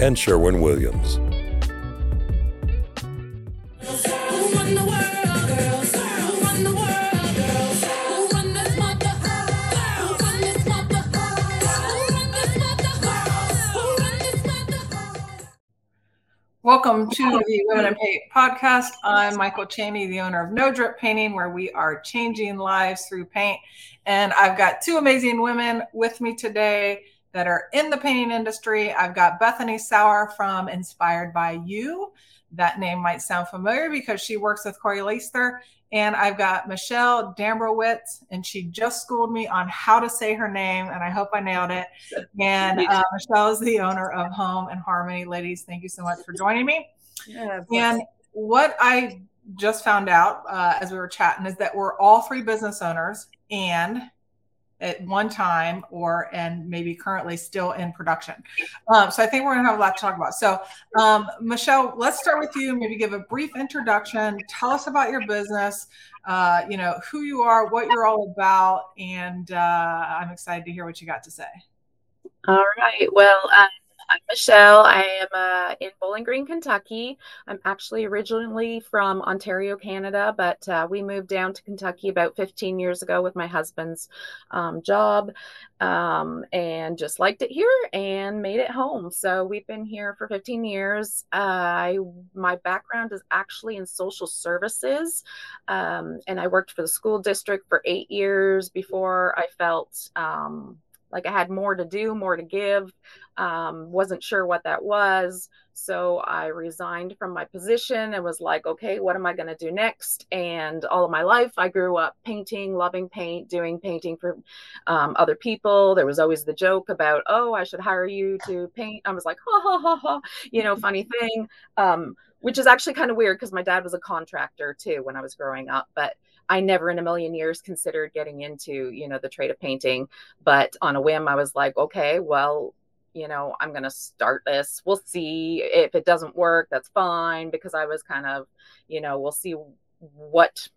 and Sherwin Williams. Welcome to the Women in Paint podcast. I'm Michael Cheney, the owner of No Drip Painting, where we are changing lives through paint. And I've got two amazing women with me today that are in the painting industry. I've got Bethany Sauer from Inspired by You. That name might sound familiar because she works with Corey Leister. And I've got Michelle Dambrowitz, and she just schooled me on how to say her name, and I hope I nailed it. And uh, Michelle is the owner of Home and Harmony. Ladies, thank you so much for joining me. Yeah, and what I just found out uh, as we were chatting is that we're all three business owners, and at one time or and maybe currently still in production. Um, so I think we're going to have a lot to talk about. So um, Michelle, let's start with you. Maybe give a brief introduction. Tell us about your business. Uh, you know who you are, what you're all about, and uh, I'm excited to hear what you got to say. All right. Well, I'm Michelle. I am uh, in Bowling Green, Kentucky. I'm actually originally from Ontario, Canada, but uh, we moved down to Kentucky about 15 years ago with my husband's um, job um, and just liked it here and made it home. So we've been here for 15 years. Uh, I, my background is actually in social services, um, and I worked for the school district for eight years before I felt um, like I had more to do, more to give. Um, wasn't sure what that was. So I resigned from my position and was like, okay, what am I going to do next? And all of my life, I grew up painting, loving paint, doing painting for um, other people. There was always the joke about, oh, I should hire you to paint. I was like, ha ha ha ha, you know, funny thing. Um, which is actually kind of weird because my dad was a contractor too when I was growing up. But I never in a million years considered getting into, you know, the trade of painting. But on a whim, I was like, okay, well, you know, I'm going to start this. We'll see if it doesn't work. That's fine because I was kind of, you know, we'll see what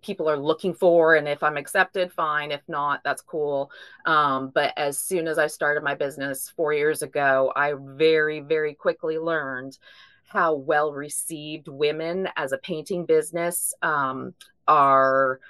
people are looking for and if i'm accepted fine if not that's cool um, but as soon as i started my business four years ago i very very quickly learned how well received women as a painting business um, are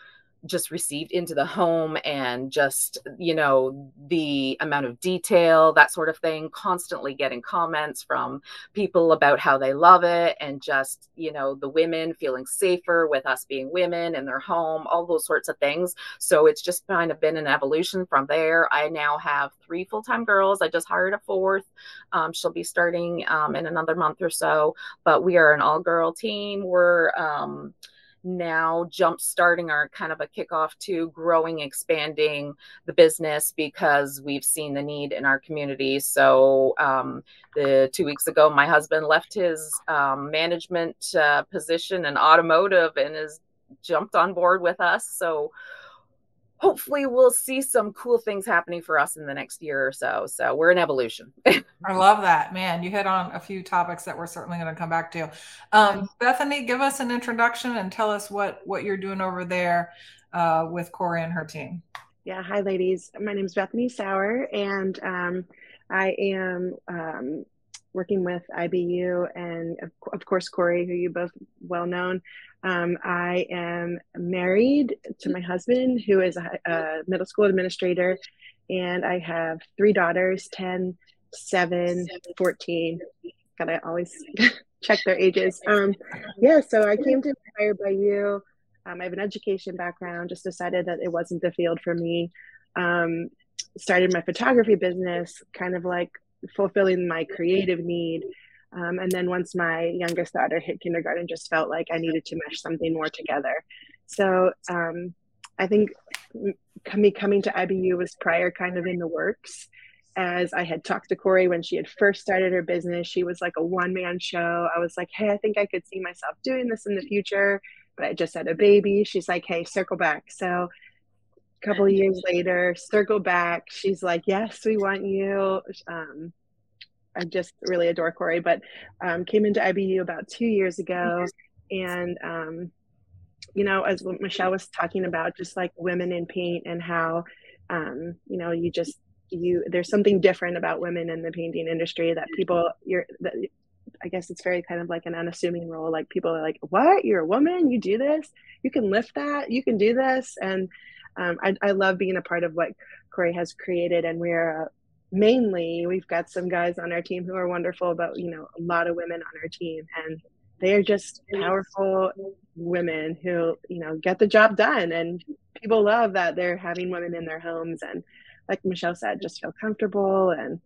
just received into the home and just you know the amount of detail that sort of thing constantly getting comments from people about how they love it and just you know the women feeling safer with us being women in their home all those sorts of things. So it's just kind of been an evolution from there. I now have three full-time girls. I just hired a fourth. Um, she'll be starting um, in another month or so. But we are an all-girl team. We're um, now jump starting our kind of a kickoff to growing, expanding the business because we've seen the need in our community. So, um, the two weeks ago, my husband left his um, management uh, position in automotive and has jumped on board with us. So, hopefully we'll see some cool things happening for us in the next year or so. So we're in evolution. I love that, man. You hit on a few topics that we're certainly going to come back to. Um, Bethany, give us an introduction and tell us what what you're doing over there uh, with Corey and her team. Yeah, hi, ladies. My name is Bethany Sauer, and um, I am um, working with IBU and, of, of course, Corey, who you both well known. Um, I am married to my husband, who is a, a, middle school administrator, and I have three daughters 10, 7, 14. Gotta always check their ages. Um, yeah, so I came to Inspired by You. Um, I have an education background, just decided that it wasn't the field for me. Um, started my photography business, kind of like fulfilling my creative need um, and then once my youngest daughter hit kindergarten, just felt like I needed to mesh something more together. So um, I think me coming to IBU was prior kind of in the works. as I had talked to Corey when she had first started her business. She was like a one man show. I was like, hey, I think I could see myself doing this in the future, but I just had a baby. She's like, hey, circle back. So a couple of years later, circle back. She's like, yes, we want you. Um, I just really adore Corey, but um, came into IBU about two years ago. And, um, you know, as Michelle was talking about, just like women in paint and how, um, you know, you just, you, there's something different about women in the painting industry that people, you're, that, I guess it's very kind of like an unassuming role. Like people are like, what? You're a woman? You do this? You can lift that? You can do this? And um, I, I, love being a part of what Corey has created. And we're, mainly we've got some guys on our team who are wonderful but you know a lot of women on our team and they are just powerful women who you know get the job done and people love that they're having women in their homes and like michelle said just feel comfortable and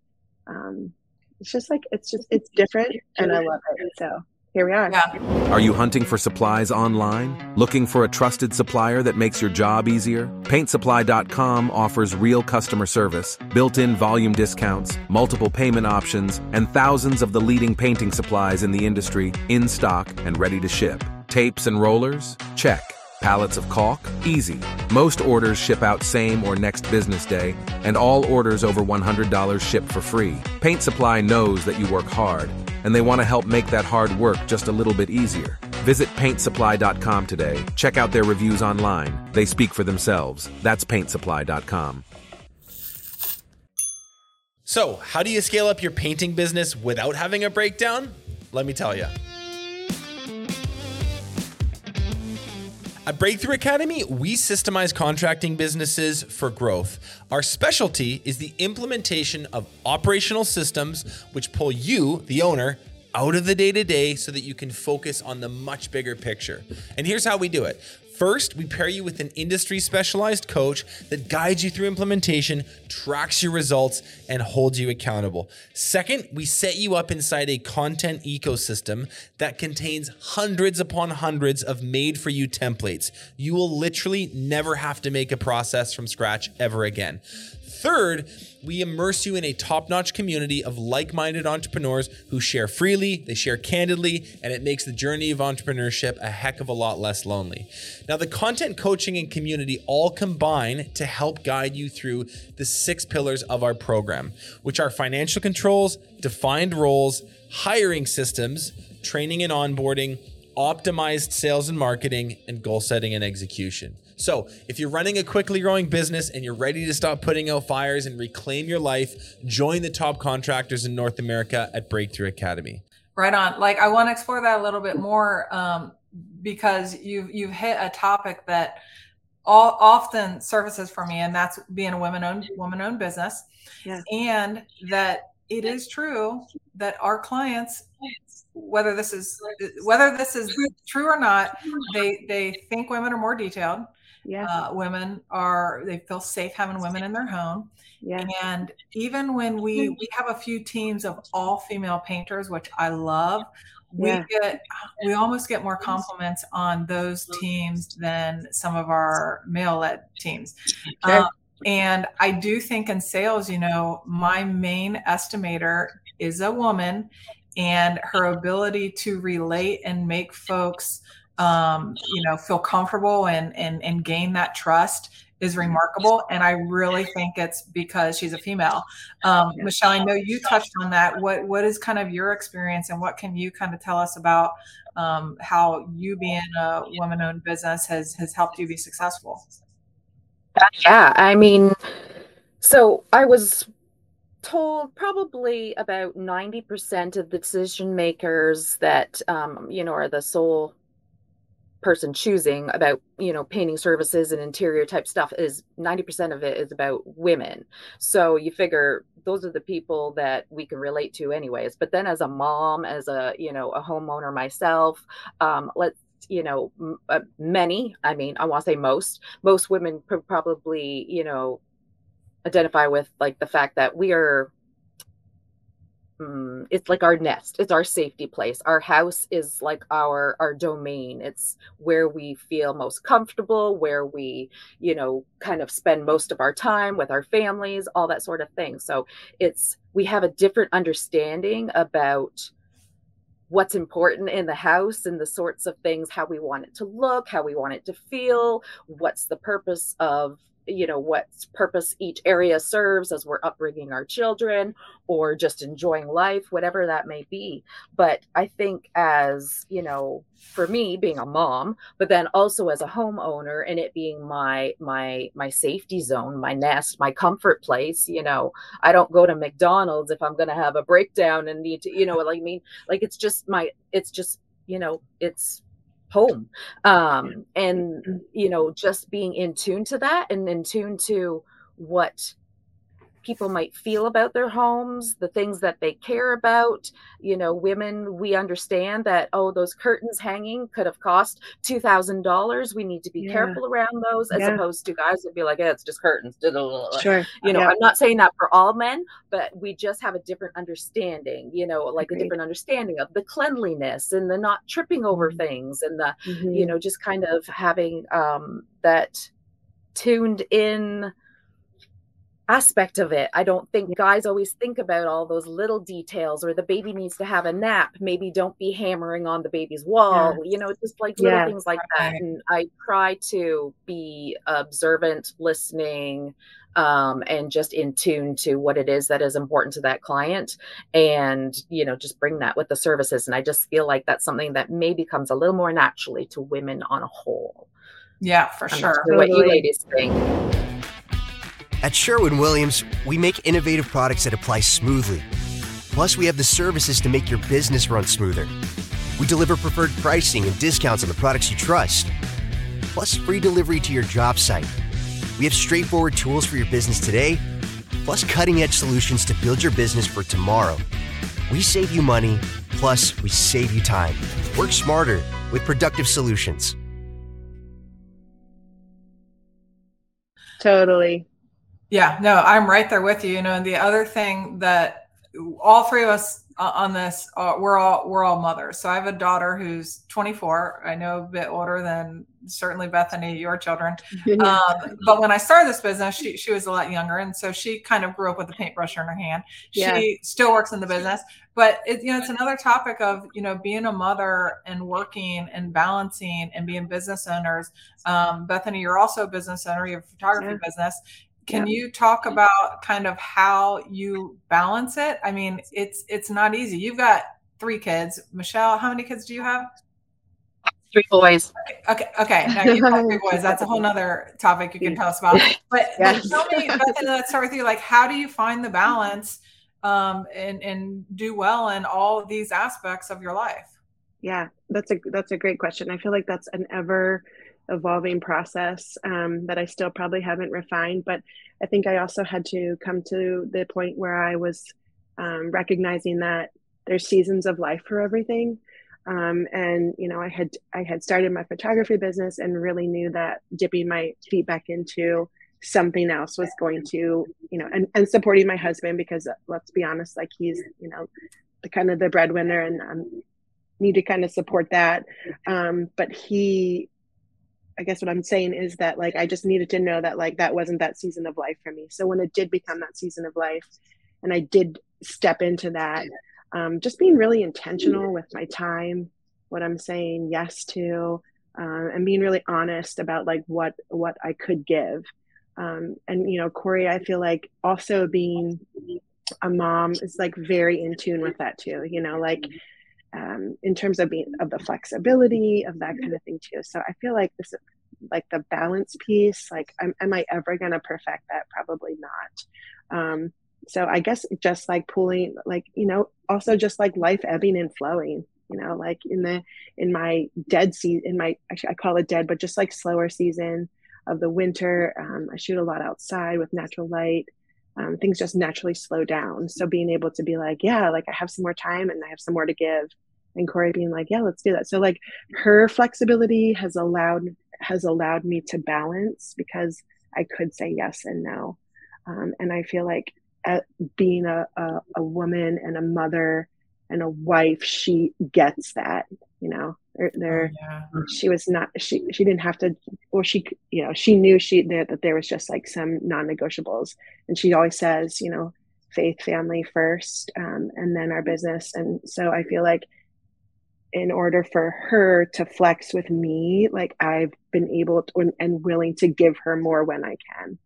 um, it's just like it's just it's different and i love it so here we are. Yeah. Are you hunting for supplies online? Looking for a trusted supplier that makes your job easier? PaintSupply.com offers real customer service, built in volume discounts, multiple payment options, and thousands of the leading painting supplies in the industry in stock and ready to ship. Tapes and rollers? Check. Pallets of caulk? Easy. Most orders ship out same or next business day, and all orders over $100 ship for free. Paint Supply knows that you work hard and they want to help make that hard work just a little bit easier. Visit paintsupply.com today. Check out their reviews online. They speak for themselves. That's paintsupply.com. So, how do you scale up your painting business without having a breakdown? Let me tell you. At Breakthrough Academy, we systemize contracting businesses for growth. Our specialty is the implementation of operational systems which pull you, the owner, out of the day to day so that you can focus on the much bigger picture. And here's how we do it First, we pair you with an industry specialized coach that guides you through implementation, tracks your results, and holds you accountable. Second, we set you up inside a content ecosystem that contains hundreds upon hundreds of made for you templates. You will literally never have to make a process from scratch ever again. Third, we immerse you in a top notch community of like minded entrepreneurs who share freely, they share candidly, and it makes the journey of entrepreneurship a heck of a lot less lonely. Now, the content coaching and community all combine to help guide you through the six pillars of our program, which are financial controls, defined roles, hiring systems, training and onboarding, optimized sales and marketing, and goal setting and execution. So, if you're running a quickly growing business and you're ready to stop putting out fires and reclaim your life, join the top contractors in North America at Breakthrough Academy. Right on. Like I want to explore that a little bit more um, because you've you've hit a topic that all, often surfaces for me, and that's being a woman-owned woman-owned business, yeah. and that it is true that our clients whether this is whether this is true or not they they think women are more detailed yeah. Uh, women are they feel safe having women in their home. Yeah. And even when we we have a few teams of all female painters, which I love, we yeah. get we almost get more compliments on those teams than some of our male led teams. Sure. Um, and I do think in sales, you know, my main estimator is a woman and her ability to relate and make folks um, you know, feel comfortable and, and, and gain that trust is remarkable. And I really think it's because she's a female. Um, Michelle, I know you touched on that. What, what is kind of your experience and what can you kind of tell us about um, how you being a woman owned business has, has helped you be successful? Yeah. I mean, so I was told probably about 90% of the decision makers that, um, you know, are the sole person choosing about you know painting services and interior type stuff is 90% of it is about women. So you figure those are the people that we can relate to anyways. But then as a mom as a you know a homeowner myself um, let's you know m- uh, many i mean i want to say most most women pr- probably you know identify with like the fact that we are mm, it's like our nest it's our safety place our house is like our our domain it's where we feel most comfortable where we you know kind of spend most of our time with our families all that sort of thing so it's we have a different understanding about what's important in the house and the sorts of things how we want it to look how we want it to feel what's the purpose of you know what purpose each area serves as we're upbringing our children or just enjoying life whatever that may be. But i think as you know for me being a mom but then also as a homeowner and it being my my my safety zone my nest my comfort place you know i don't go to mcdonald's if i'm going to have a breakdown and need to you know like i mean? Like it's just my it's just you know it's home um and mm. you know just being in tune to that and in tune to what people might feel about their homes, the things that they care about. You know, women, we understand that, oh, those curtains hanging could have cost $2,000. We need to be yeah. careful around those, as yeah. opposed to guys would be like, yeah, it's just curtains. Sure. You know, yeah. I'm not saying that for all men, but we just have a different understanding, you know, like Agreed. a different understanding of the cleanliness and the not tripping over mm-hmm. things and the, mm-hmm. you know, just kind of having um, that tuned in aspect of it. I don't think guys always think about all those little details or the baby needs to have a nap. Maybe don't be hammering on the baby's wall. Yeah. You know, just like little yeah. things like that. And I try to be observant, listening, um, and just in tune to what it is that is important to that client and you know just bring that with the services and i just feel like that's something that maybe comes a little more naturally to women on a whole yeah for I'm sure what you ladies think at Sherwin Williams, we make innovative products that apply smoothly. Plus, we have the services to make your business run smoother. We deliver preferred pricing and discounts on the products you trust. Plus, free delivery to your job site. We have straightforward tools for your business today, plus cutting edge solutions to build your business for tomorrow. We save you money, plus, we save you time. Work smarter with productive solutions. Totally. Yeah, no, I'm right there with you. You know, and the other thing that all three of us on this, uh, we're all we're all mothers. So I have a daughter who's 24. I know a bit older than certainly Bethany, your children. Um, but when I started this business, she she was a lot younger, and so she kind of grew up with a paintbrush in her hand. Yeah. She still works in the business, but it, you know, it's another topic of you know being a mother and working and balancing and being business owners. Um, Bethany, you're also a business owner. You have a photography yeah. business can yeah. you talk about kind of how you balance it? I mean, it's it's not easy. You've got three kids. Michelle, how many kids do you have? Three boys. Okay, okay. Now you have three boys. That's a whole nother topic you can tell us about. But, yes. but tell me, Bethany, let's start with you. Like, how do you find the balance um, and and do well in all of these aspects of your life? Yeah, that's a that's a great question. I feel like that's an ever evolving process um, that I still probably haven't refined. But I think I also had to come to the point where I was um, recognizing that there's seasons of life for everything. Um, and you know, I had I had started my photography business and really knew that dipping my feet back into something else was going to you know and, and supporting my husband because uh, let's be honest like he's you know the kind of the breadwinner and um, need to kind of support that um, but he I guess what I'm saying is that like I just needed to know that like that wasn't that season of life for me. So when it did become that season of life, and I did step into that, um, just being really intentional with my time, what I'm saying yes to, uh, and being really honest about like what what I could give. Um, and you know, Corey, I feel like also being a mom is like very in tune with that too. You know, like um, in terms of being of the flexibility of that kind of thing too. So I feel like this like the balance piece, like am, am I ever going to perfect that? Probably not. Um, so I guess just like pulling, like, you know, also just like life ebbing and flowing, you know, like in the, in my dead season, in my, actually I call it dead, but just like slower season of the winter, um, I shoot a lot outside with natural light um, things just naturally slow down. So being able to be like, yeah, like I have some more time and I have some more to give. And Corey being like, yeah, let's do that. So like her flexibility has allowed has allowed me to balance because I could say yes and no. Um, and I feel like at being a, a, a woman and a mother and a wife, she gets that, you know, there, there Oh, yeah. she was not, she, she didn't have to, or she, you know, she knew she, that, that there was just like some non-negotiables. And she always says, you know, faith, family first, um, and then our business. And so I feel like in order for her to flex with me, like I've been able to, and willing to give her more when I can.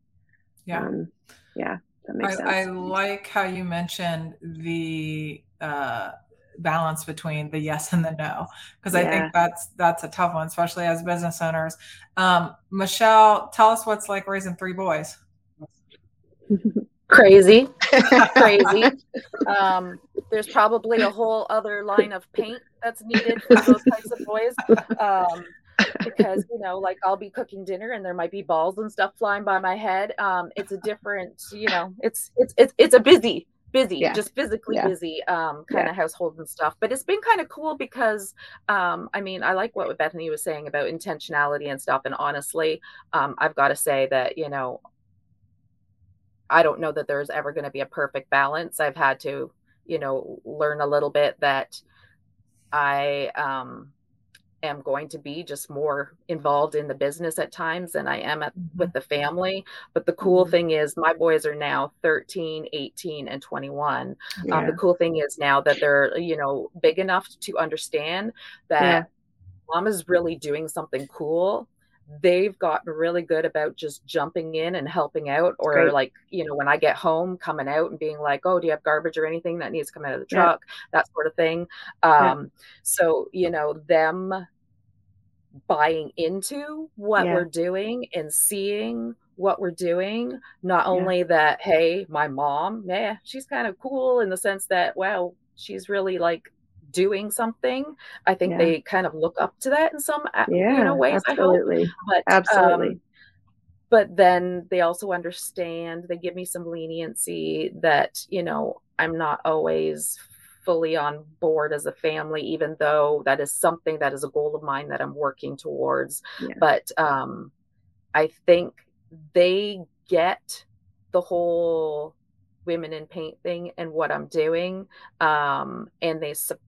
Yeah. Um, yeah. That makes I, sense. I like how you mentioned the uh, balance between the yes and the no, because I think that's that's a tough one, especially as business owners. Um, Michelle, tell us what's like raising three boys. Crazy, crazy. um, there's probably a whole other line of paint that's needed for those types of boys. Um, because you know, like I'll be cooking dinner and there might be balls and stuff flying by my head. Um, it's a different, you know, it's it's it's it's a busy, busy, Yeah. just physically Yeah. busy um kind of household and stuff. But it's been kind of cool because um, I mean, I like what Bethany was saying about intentionality and stuff. And honestly, um, I've got to say that you know, I don't know that there's ever going to be a perfect balance. I've had to, you know, learn a little bit that I um, am going to be just more involved in the business at times than I am at, with the family. But the cool Mhm. thing is, my boys are now 13, 18, and 21. Um, the cool thing is now that they're, you know, big enough to understand that Yeah. mom is really doing something cool they've gotten really good about just jumping in and helping out or Great. like you know when i get home coming out and being like oh do you have garbage or anything that needs to come out of the Yeah. truck that sort of thing Yeah. um so you know them buying into what Yeah. we're doing and seeing what we're doing not Yeah. only that hey my mom yeah she's kind of cool in the sense that wow she's really like doing something i think Yeah. they kind of look up to that in some yeah. you know ways i hope absolutely. but Absolutely. um, but then they also understand they give me some leniency that you know i'm not always fully on board as a family even though that is something that is a goal of mine that i'm working towards Yeah. but um i think they get the whole women in paint thing and what i'm doing um and they support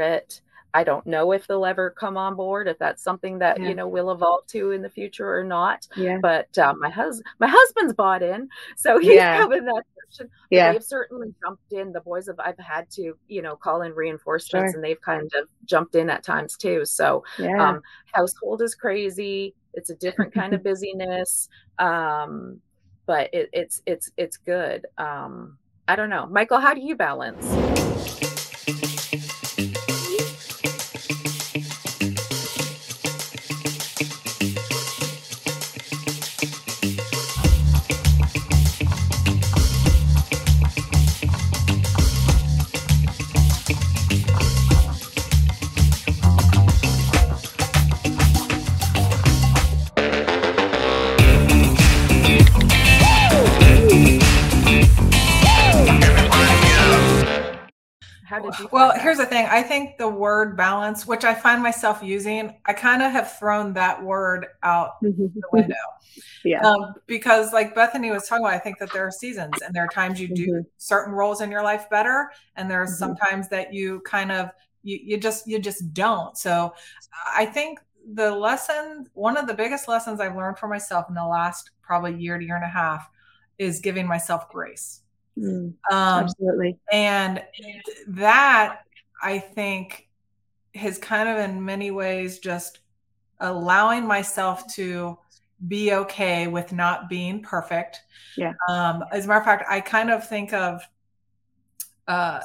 it I don't know if they'll ever come on board, if that's something that Yeah. you know will evolve to in the future or not. yeah. But um, my husband, my husband's bought in, so he's Yeah. coming that direction. Yeah. they've certainly jumped in. The boys have I've had to you know call in reinforcements, Sure. and they've kind of jumped in at times too. So Yeah. um, household is crazy. It's a different kind of busyness, um, but it, it's it's it's good. Um, I don't know, Michael. How do you balance? Well, that? here's the thing. I think the word balance, which I find myself using, I kind of have thrown that word out the window. yeah. Um, because like Bethany was talking about, I think that there are seasons and there are times you do Mhm. certain roles in your life better. And there are Mhm. sometimes that you kind of, you, you just, you just don't. So I think the lesson, one of the biggest lessons I've learned for myself in the last probably year to year and a half is giving myself grace. Mm, Um, absolutely. and that I think has kind of in many ways just allowing myself to be okay with not being perfect. Yeah. Um, as a matter of fact, I kind of think of uh,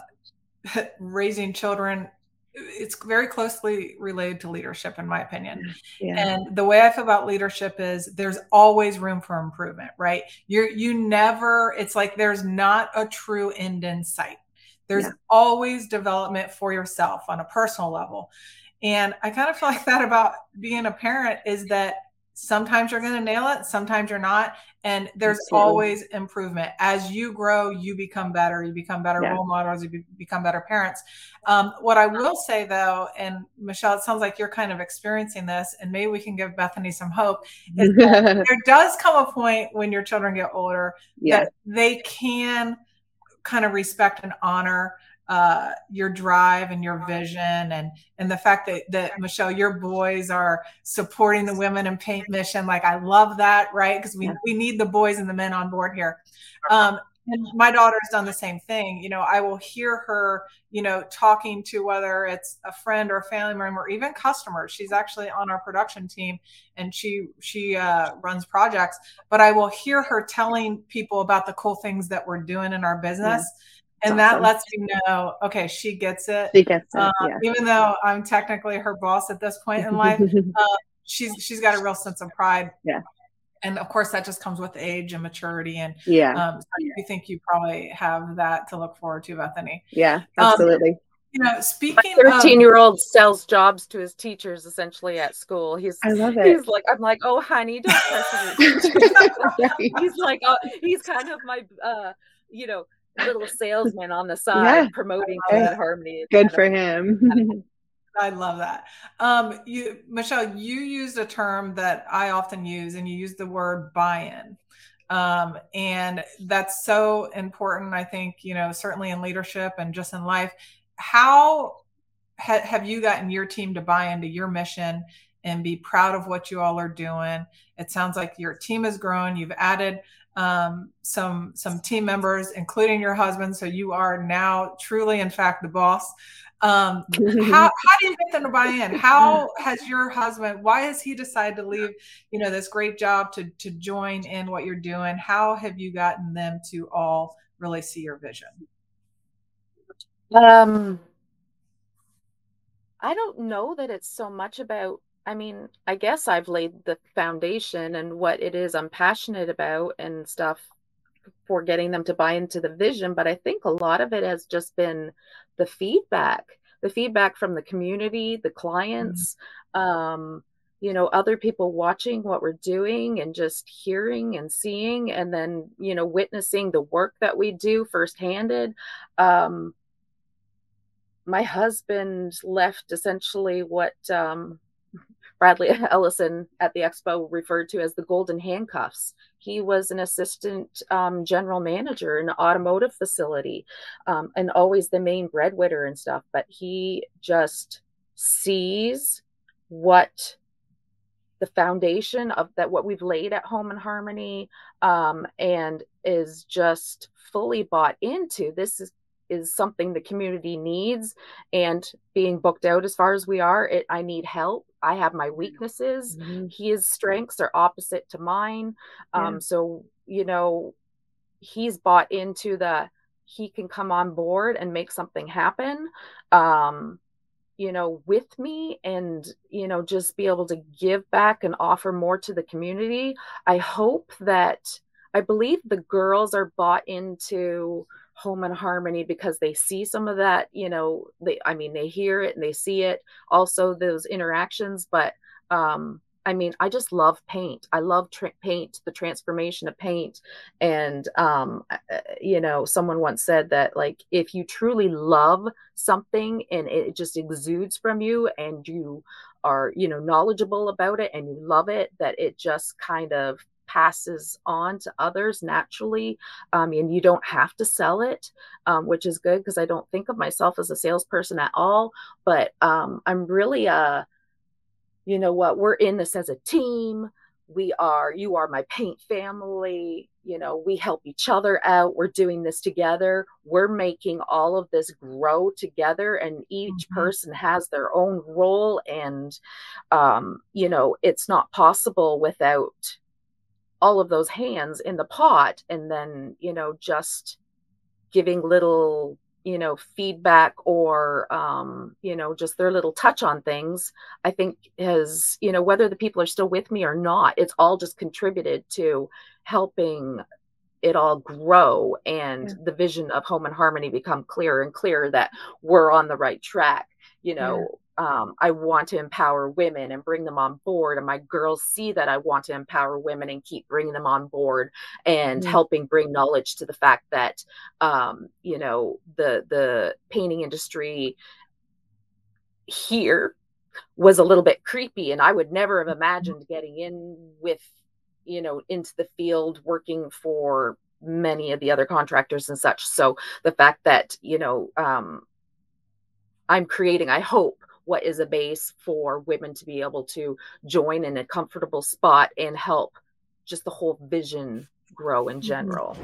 raising children. It's very closely related to leadership, in my opinion. Yeah. And the way I feel about leadership is there's always room for improvement, right? You're you never, it's like there's not a true end in sight. There's Yeah. always development for yourself on a personal level. And I kind of feel like that about being a parent is that sometimes you're going to nail it, sometimes you're not. And there's Absolutely. always improvement. As you grow, you become better. You become better Yeah. role models. You be- become better parents. Um, what I will say though, and Michelle, it sounds like you're kind of experiencing this, and maybe we can give Bethany some hope. Is that there does come a point when your children get older yeah. that they can kind of respect and honor uh, your drive and your vision and and the fact that that Michelle, your boys are supporting the women in paint mission. Like I love that, right? Because we we need the boys and the men on board here. Um, and my daughter's done the same thing. You know, I will hear her, you know, talking to whether it's a friend or a family member or even customers. She's actually on our production team and she she uh, runs projects. But I will hear her telling people about the cool things that we're doing in our business. And that lets me know okay she gets it. She gets it uh, yeah. even though i'm technically her boss at this point in life uh, she's she's got a real sense of pride. Yeah. And of course that just comes with age and maturity and yeah. um, so you think you probably have that to look forward to bethany. Yeah um, absolutely. um, you know, speaking 13 year old sells jobs to his teachers essentially at school. He's I love it. He's like, I'm like, oh honey, don't press He's like, oh, he's kind of my uh, you know, little salesman on the side yeah. promoting yeah. harmony. Good for him. I love that. Um, you, Michelle, you used a term that I often use, and you used the word buy-in. Um, and that's so important. I think you know, certainly in leadership and just in life. How ha- have you gotten your team to buy into your mission and be proud of what you all are doing? It sounds like your team has grown. You've added um, some some team members, including your husband. So you are now truly, in fact, the boss. Um, how, how do you get them to buy in? How has your husband? Why has he decided to leave? You know this great job to to join in what you're doing. How have you gotten them to all really see your vision? Um, I don't know that it's so much about I mean, I guess I've laid the foundation and what it is I'm passionate about and stuff for getting them to buy into the vision. But I think a lot of it has just been the feedback, the feedback from the community, the clients, mm-hmm. um, you know, other people watching what we're doing and just hearing and seeing, and then, you know, witnessing the work that we do firsthanded. Um, my husband left essentially what um, Bradley Ellison at the expo referred to as the golden handcuffs. He was an assistant um, general manager in an automotive facility um, and always the main breadwinner and stuff. But he just sees what the foundation of that what we've laid at home and harmony um, and is just fully bought into this is is something the community needs and being booked out as far as we are it i need help. I have my weaknesses. Mm-hmm. his strengths are opposite to mine. Yeah. um so you know he's bought into the he can come on board and make something happen um you know with me and you know just be able to give back and offer more to the community. I hope that i believe the girls are bought into home and harmony because they see some of that you know they i mean they hear it and they see it also those interactions but um i mean i just love paint. I love tra- paint the transformation of paint and um you know someone once said that like if you truly love something and it just exudes from you and you are you know knowledgeable about it and you love it that it just kind of passes on to others naturally um, and you don't have to sell it um, which is good because i don't think of myself as a salesperson at all but um, i'm really a uh, you know what? We're in this as a team. We are you are my paint family you know we help each other out. We're doing this together. We're making all of this grow together and each mm-hmm. person has their own role and um you know it's not possible without all of those hands in the pot and then you know just giving little you know feedback or um you know just their little touch on things i think has you know whether the people are still with me or not it's all just contributed to helping it all grow and yeah. the vision of home and harmony become clearer and clearer that we're on the right track you know um, I want to empower women and bring them on board. And my girls see that I want to empower women and keep bringing them on board and mm-hmm. helping bring knowledge to the fact that, um, you know, the the painting industry here was a little bit creepy, and I would never have mm-hmm. imagined getting in with, you know, into the field working for many of the other contractors and such. So the fact that, you know, um, I'm creating, I hope, what is a base for women to be able to join in a comfortable spot and help just the whole vision grow in mm-hmm. general.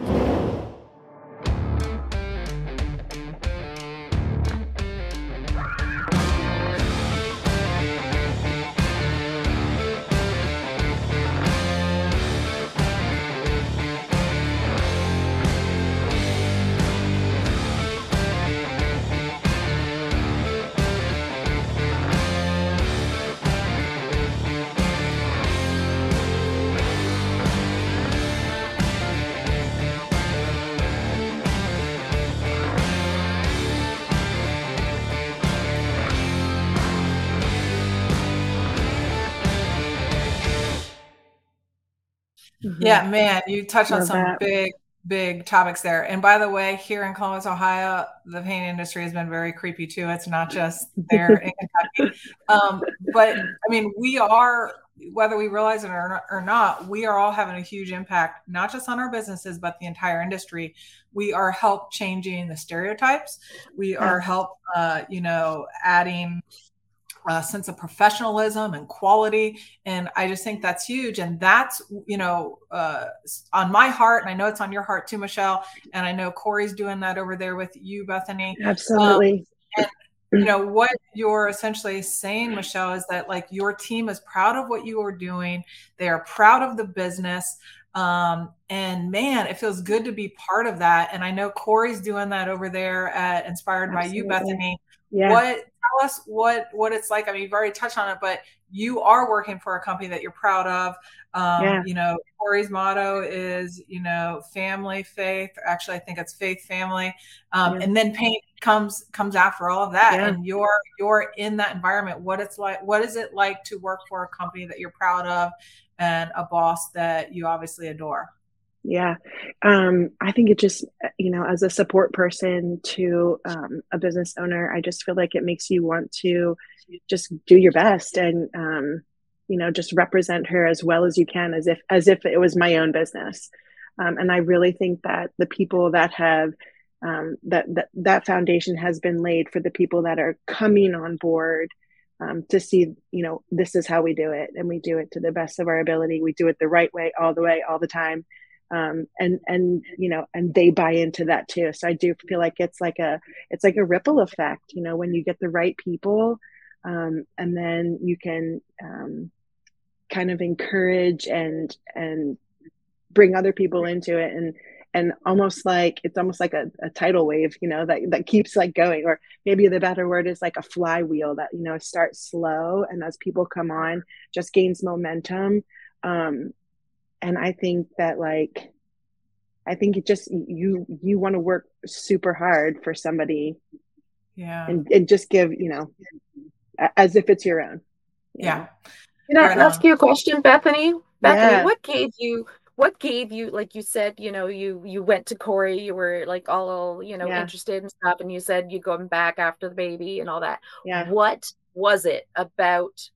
Yeah, man, you touched on some that. big, big topics there. And by the way, here in Columbus, Ohio, the paint industry has been very creepy too. It's not just there in Kentucky. Um, but I mean, we are, whether we realize it or not, or not, we are all having a huge impact, not just on our businesses, but the entire industry. We are help changing the stereotypes. We are help, uh, you know, adding a sense of professionalism and quality and i just think that's huge and that's you know uh, on my heart and i know it's on your heart too michelle and i know corey's doing that over there with you bethany absolutely um, and, you know what you're essentially saying michelle is that like your team is proud of what you are doing they are proud of the business um, and man it feels good to be part of that and i know corey's doing that over there at inspired absolutely. by you bethany yeah. what tell us what what it's like i mean you've already touched on it but you are working for a company that you're proud of um, yeah. you know corey's motto is you know family faith actually i think it's faith family um, yeah. and then paint comes comes after all of that yeah. and you're you're in that environment what it's like what is it like to work for a company that you're proud of and a boss that you obviously adore yeah. Um, I think it just, you know, as a support person to um, a business owner, I just feel like it makes you want to just do your best and, um, you know, just represent her as well as you can, as if, as if it was my own business. Um, and I really think that the people that have, um, that, that, that foundation has been laid for the people that are coming on board um, to see, you know, this is how we do it. And we do it to the best of our ability. We do it the right way, all the way, all the time um, and and you know and they buy into that too. So i do feel like it's like a it's like a ripple effect you know when you get the right people um, and then you can um, kind of encourage and and bring other people into it. And and almost like it's almost like a, a tidal wave you know that that keeps like going. Or maybe the better word is like a flywheel that you know starts slow. And as people come on just gains momentum um, and i think that like i think it just you you want to work super hard for somebody yeah and, and just give you know as if it's your own you yeah know? can i ask you a question bethany bethany yeah. what gave you what gave you like you said you know you you went to corey you were like all you know yeah. interested and stuff and you said you going back after the baby and all that yeah what was it about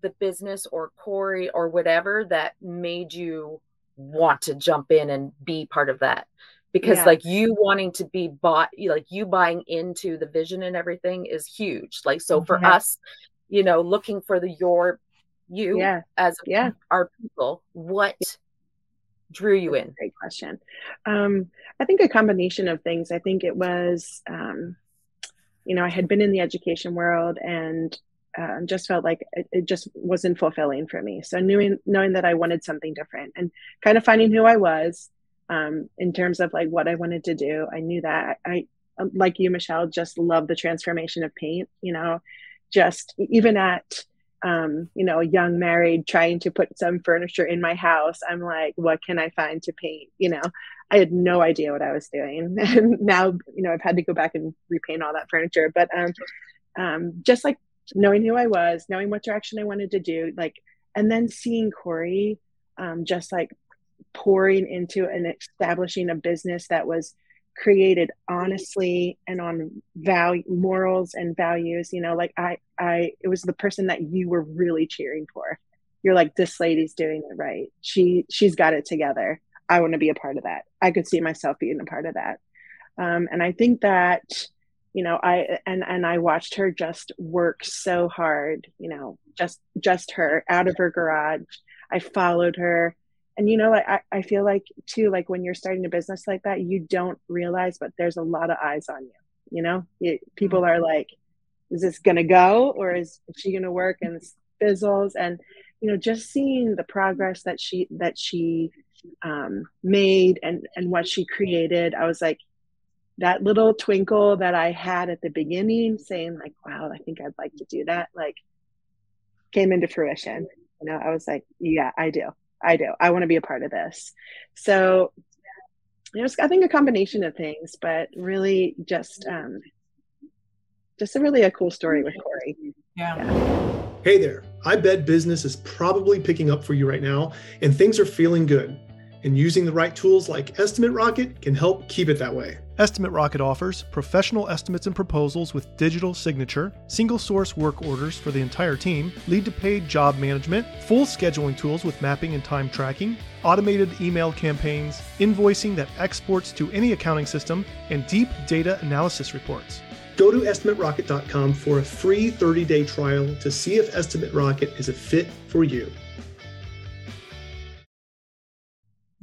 the business or Corey or whatever that made you want to jump in and be part of that? Because yeah. like you wanting to be bought, like you buying into the vision and everything is huge. Like so for yeah. us, you know, looking for the your you yeah. as yeah. our people, what drew you in? Great question. Um, I think a combination of things. I think it was, um, you know, I had been in the education world and uh, just felt like it, it, just wasn't fulfilling for me. So knowing knowing that I wanted something different and kind of finding who I was um, in terms of like what I wanted to do. I knew that I, um, like you, Michelle, just love the transformation of paint. You know, just even at um, you know, young married trying to put some furniture in my house, I'm like, what can I find to paint? You know, I had no idea what I was doing. And now, you know, I've had to go back and repaint all that furniture. But um, um, just like knowing who I was, knowing what direction I wanted to do, like, and then seeing Corey um, just like pouring into and establishing a business that was created honestly and on value morals and values you know like i i it was the person that you were really cheering for you're like this lady's doing it right she she's got it together I want to be a part of that. I could see myself being a part of that. Um, and I think that, you know, I and and I watched her just work so hard, you know, just just her out of her garage. I followed her. And you know, like I, I feel like too, like when you're starting a business like that, you don't realize, but there's a lot of eyes on you. You know, it, people are like, is this gonna go or is she gonna work and fizzles? And you know, just seeing the progress that she that she um, made and and what she created i was like that little twinkle that i had at the beginning saying like wow i think i'd like to do that like came into fruition. You know i was like yeah i do. I do. I want to be a part of this. So it was i think a combination of things but really just um just a really a cool story with corey. Yeah. yeah. Hey there, I bet business is probably picking up for you right now and things are feeling good and using the right tools like Estimate Rocket can help keep it that way. Estimate Rocket offers professional estimates and proposals with digital signature, single source work orders for the entire team, lead to paid job management, full scheduling tools with mapping and time tracking, automated email campaigns, invoicing that exports to any accounting system, and deep data analysis reports. Go to estimaterocket.com for a free 30 day trial to see if Estimate Rocket is a fit for you.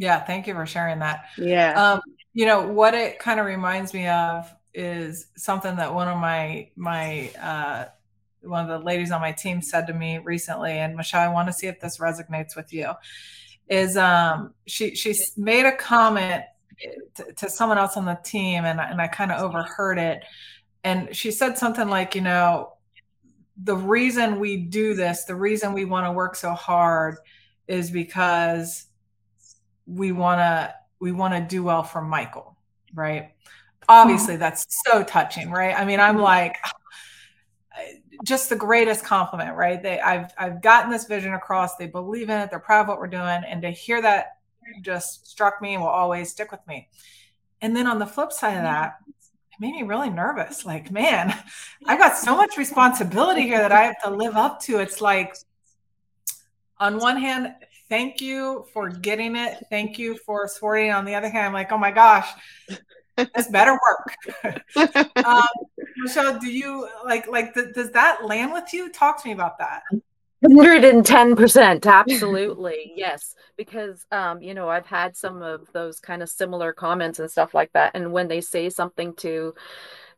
Yeah, thank you for sharing that. Yeah. Um, you know what it kind of reminds me of is something that one of my my uh, one of the ladies on my team said to me recently, and Michelle, I want to see if this resonates with you. Is um, she she made a comment to, to someone else on the team, and and I kind of overheard it, and she said something like, you know, the reason we do this, the reason we want to work so hard, is because we want to we want to do well for Michael, right? Obviously, that's so touching, right? I mean, I'm mm-hmm. like just the greatest compliment, right? They I've I've gotten this vision across. They believe in it. They're proud of what we're doing, and to hear that just struck me and will always stick with me. And then on the flip side of that, it made me really nervous. Like, man, I've got so much responsibility here that I have to live up to. It's like, on one hand, thank you for getting it. Thank you for supporting. On the other hand, I'm like, oh my gosh, this better work. um, Michelle, do you like like th- does that land with you? Talk to me about that. 110% absolutely yes because um you know i've had some of those kind of similar comments and stuff like that and when they say something to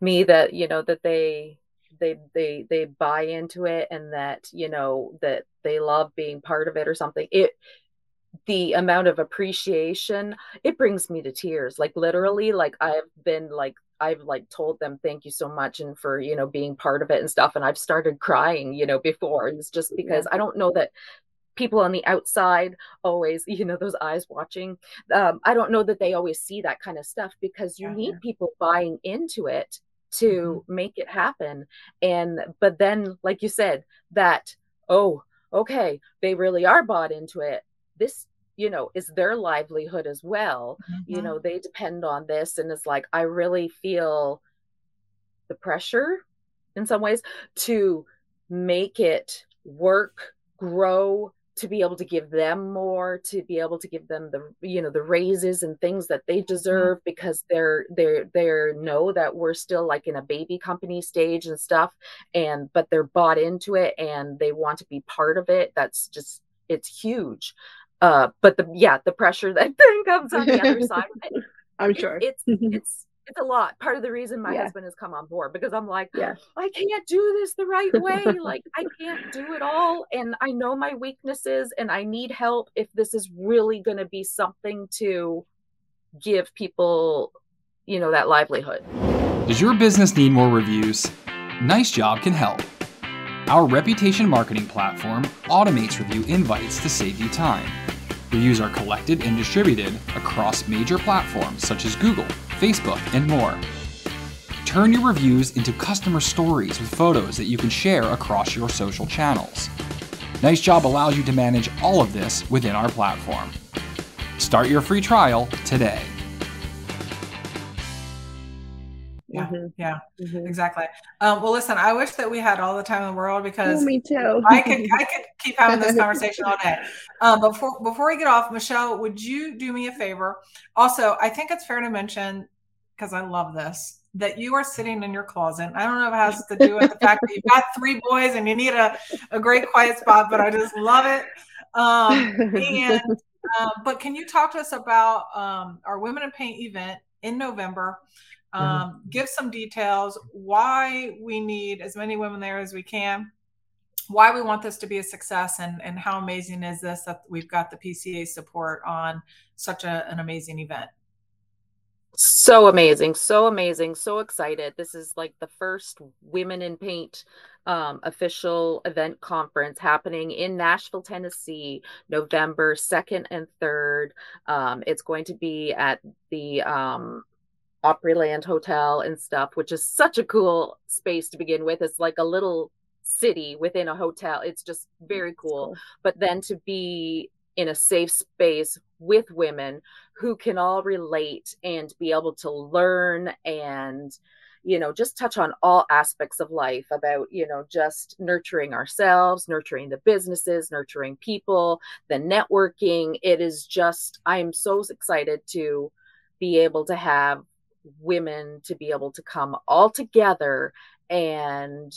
me that you know that they they they they buy into it and that you know that they love being part of it or something it the amount of appreciation it brings me to tears like literally like i've been like i've like told them thank you so much and for you know being part of it and stuff and i've started crying you know before it's just because i don't know that people on the outside always you know those eyes watching um, i don't know that they always see that kind of stuff because you need people buying into it to mm-hmm. make it happen and but then like you said that oh okay they really are bought into it this you know is their livelihood as well mm-hmm. you know they depend on this and it's like i really feel the pressure in some ways to make it work grow to be able to give them more to be able to give them the you know the raises and things that they mm-hmm. deserve because they're they're they're know that we're still like in a baby company stage and stuff and but they're bought into it and they want to be part of it that's just it's huge. Uh but the yeah the pressure that then comes on the other side i'm sure. it's it's it's a lot. Part of the reason my yeah. husband has come on board because I'm like, yeah. I can't do this the right way. like I can't do it all. And I know my weaknesses and I need help if this is really going to be something to give people, you know, that livelihood. Does your business need more reviews? NiceJob can help. Our reputation marketing platform automates review invites to save you time. Reviews are collected and distributed across major platforms such as Google, Facebook, and more. Turn your reviews into customer stories with photos that you can share across your social channels. NiceJob allows you to manage all of this within our platform. Start your free trial today. Yeah, mm-hmm. yeah, mm-hmm. exactly. Um, well, listen, I wish that we had all the time in the world because oh, me too. I could I could keep having this conversation all day. Um, before before we get off, Michelle, would you do me a favor? Also, I think it's fair to mention because I love this that you are sitting in your closet. I don't know if it has to do with the fact that you've got three boys and you need a, a great quiet spot, but I just love it. Um, and uh, but can you talk to us about um, our Women in Paint event in November? Um, give some details why we need as many women there as we can why we want this to be a success and, and how amazing is this that we've got the PCA support on such a, an amazing event. So amazing, so amazing, so excited. This is like the first Women in Paint um, official event conference happening in Nashville, Tennessee, November 2nd and 3rd. Um, it's going to be at the um, Opryland Hotel and stuff, which is such a cool space to begin with. It's like a little city within a hotel. It's just mm, very cool. cool. But then to be in a safe space with women who can all relate and be able to learn and you know just touch on all aspects of life about you know just nurturing ourselves nurturing the businesses nurturing people the networking it is just i am so excited to be able to have women to be able to come all together and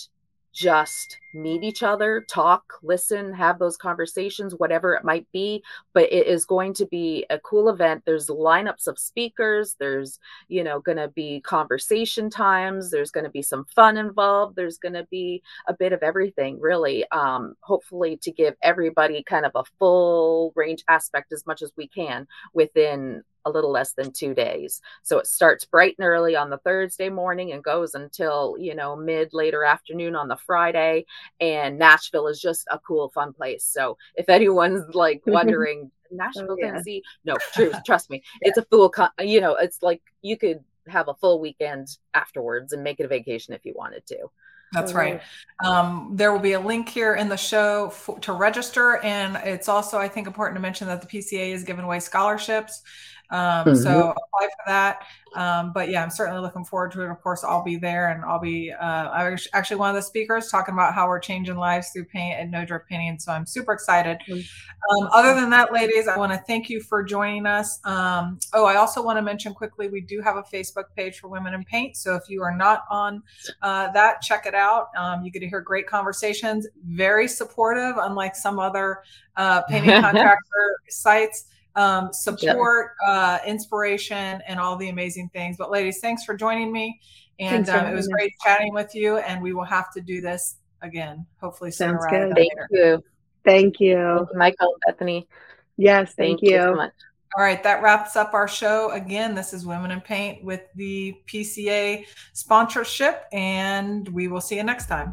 just meet each other, talk, listen, have those conversations, whatever it might be. But it is going to be a cool event. There's lineups of speakers. There's, you know, going to be conversation times. There's going to be some fun involved. There's going to be a bit of everything, really. Um, hopefully, to give everybody kind of a full range aspect as much as we can within a little less than two days. So it starts bright and early on the Thursday morning and goes until, you know, mid later afternoon on the Friday. And Nashville is just a cool, fun place. So if anyone's like wondering, Nashville, oh, yeah. Tennessee, no, true, trust me, yeah. it's a full, con- you know, it's like you could have a full weekend afterwards and make it a vacation if you wanted to. That's right. Um, there will be a link here in the show for, to register. And it's also, I think, important to mention that the PCA is giving away scholarships. Um, mm-hmm. So apply for that. Um, but yeah, I'm certainly looking forward to it. Of course, I'll be there and I'll be uh, actually one of the speakers talking about how we're changing lives through paint and no drip painting. So I'm super excited. Mm-hmm. Um, other than that, ladies, I want to thank you for joining us. Um, oh, I also want to mention quickly we do have a Facebook page for Women in Paint. So if you are not on uh, that, check it out. Um, you get to hear great conversations, very supportive, unlike some other uh, painting contractor sites um, support, yeah. uh, inspiration, and all the amazing things. But, ladies, thanks for joining me. And um, it was great chatting with you. And we will have to do this again, hopefully sooner Sounds good. Thank you. Thank you. Michelle, Bethany. Yes, thank, thank you. you so much. All right, that wraps up our show. Again, this is Women in Paint with the PCA sponsorship, and we will see you next time.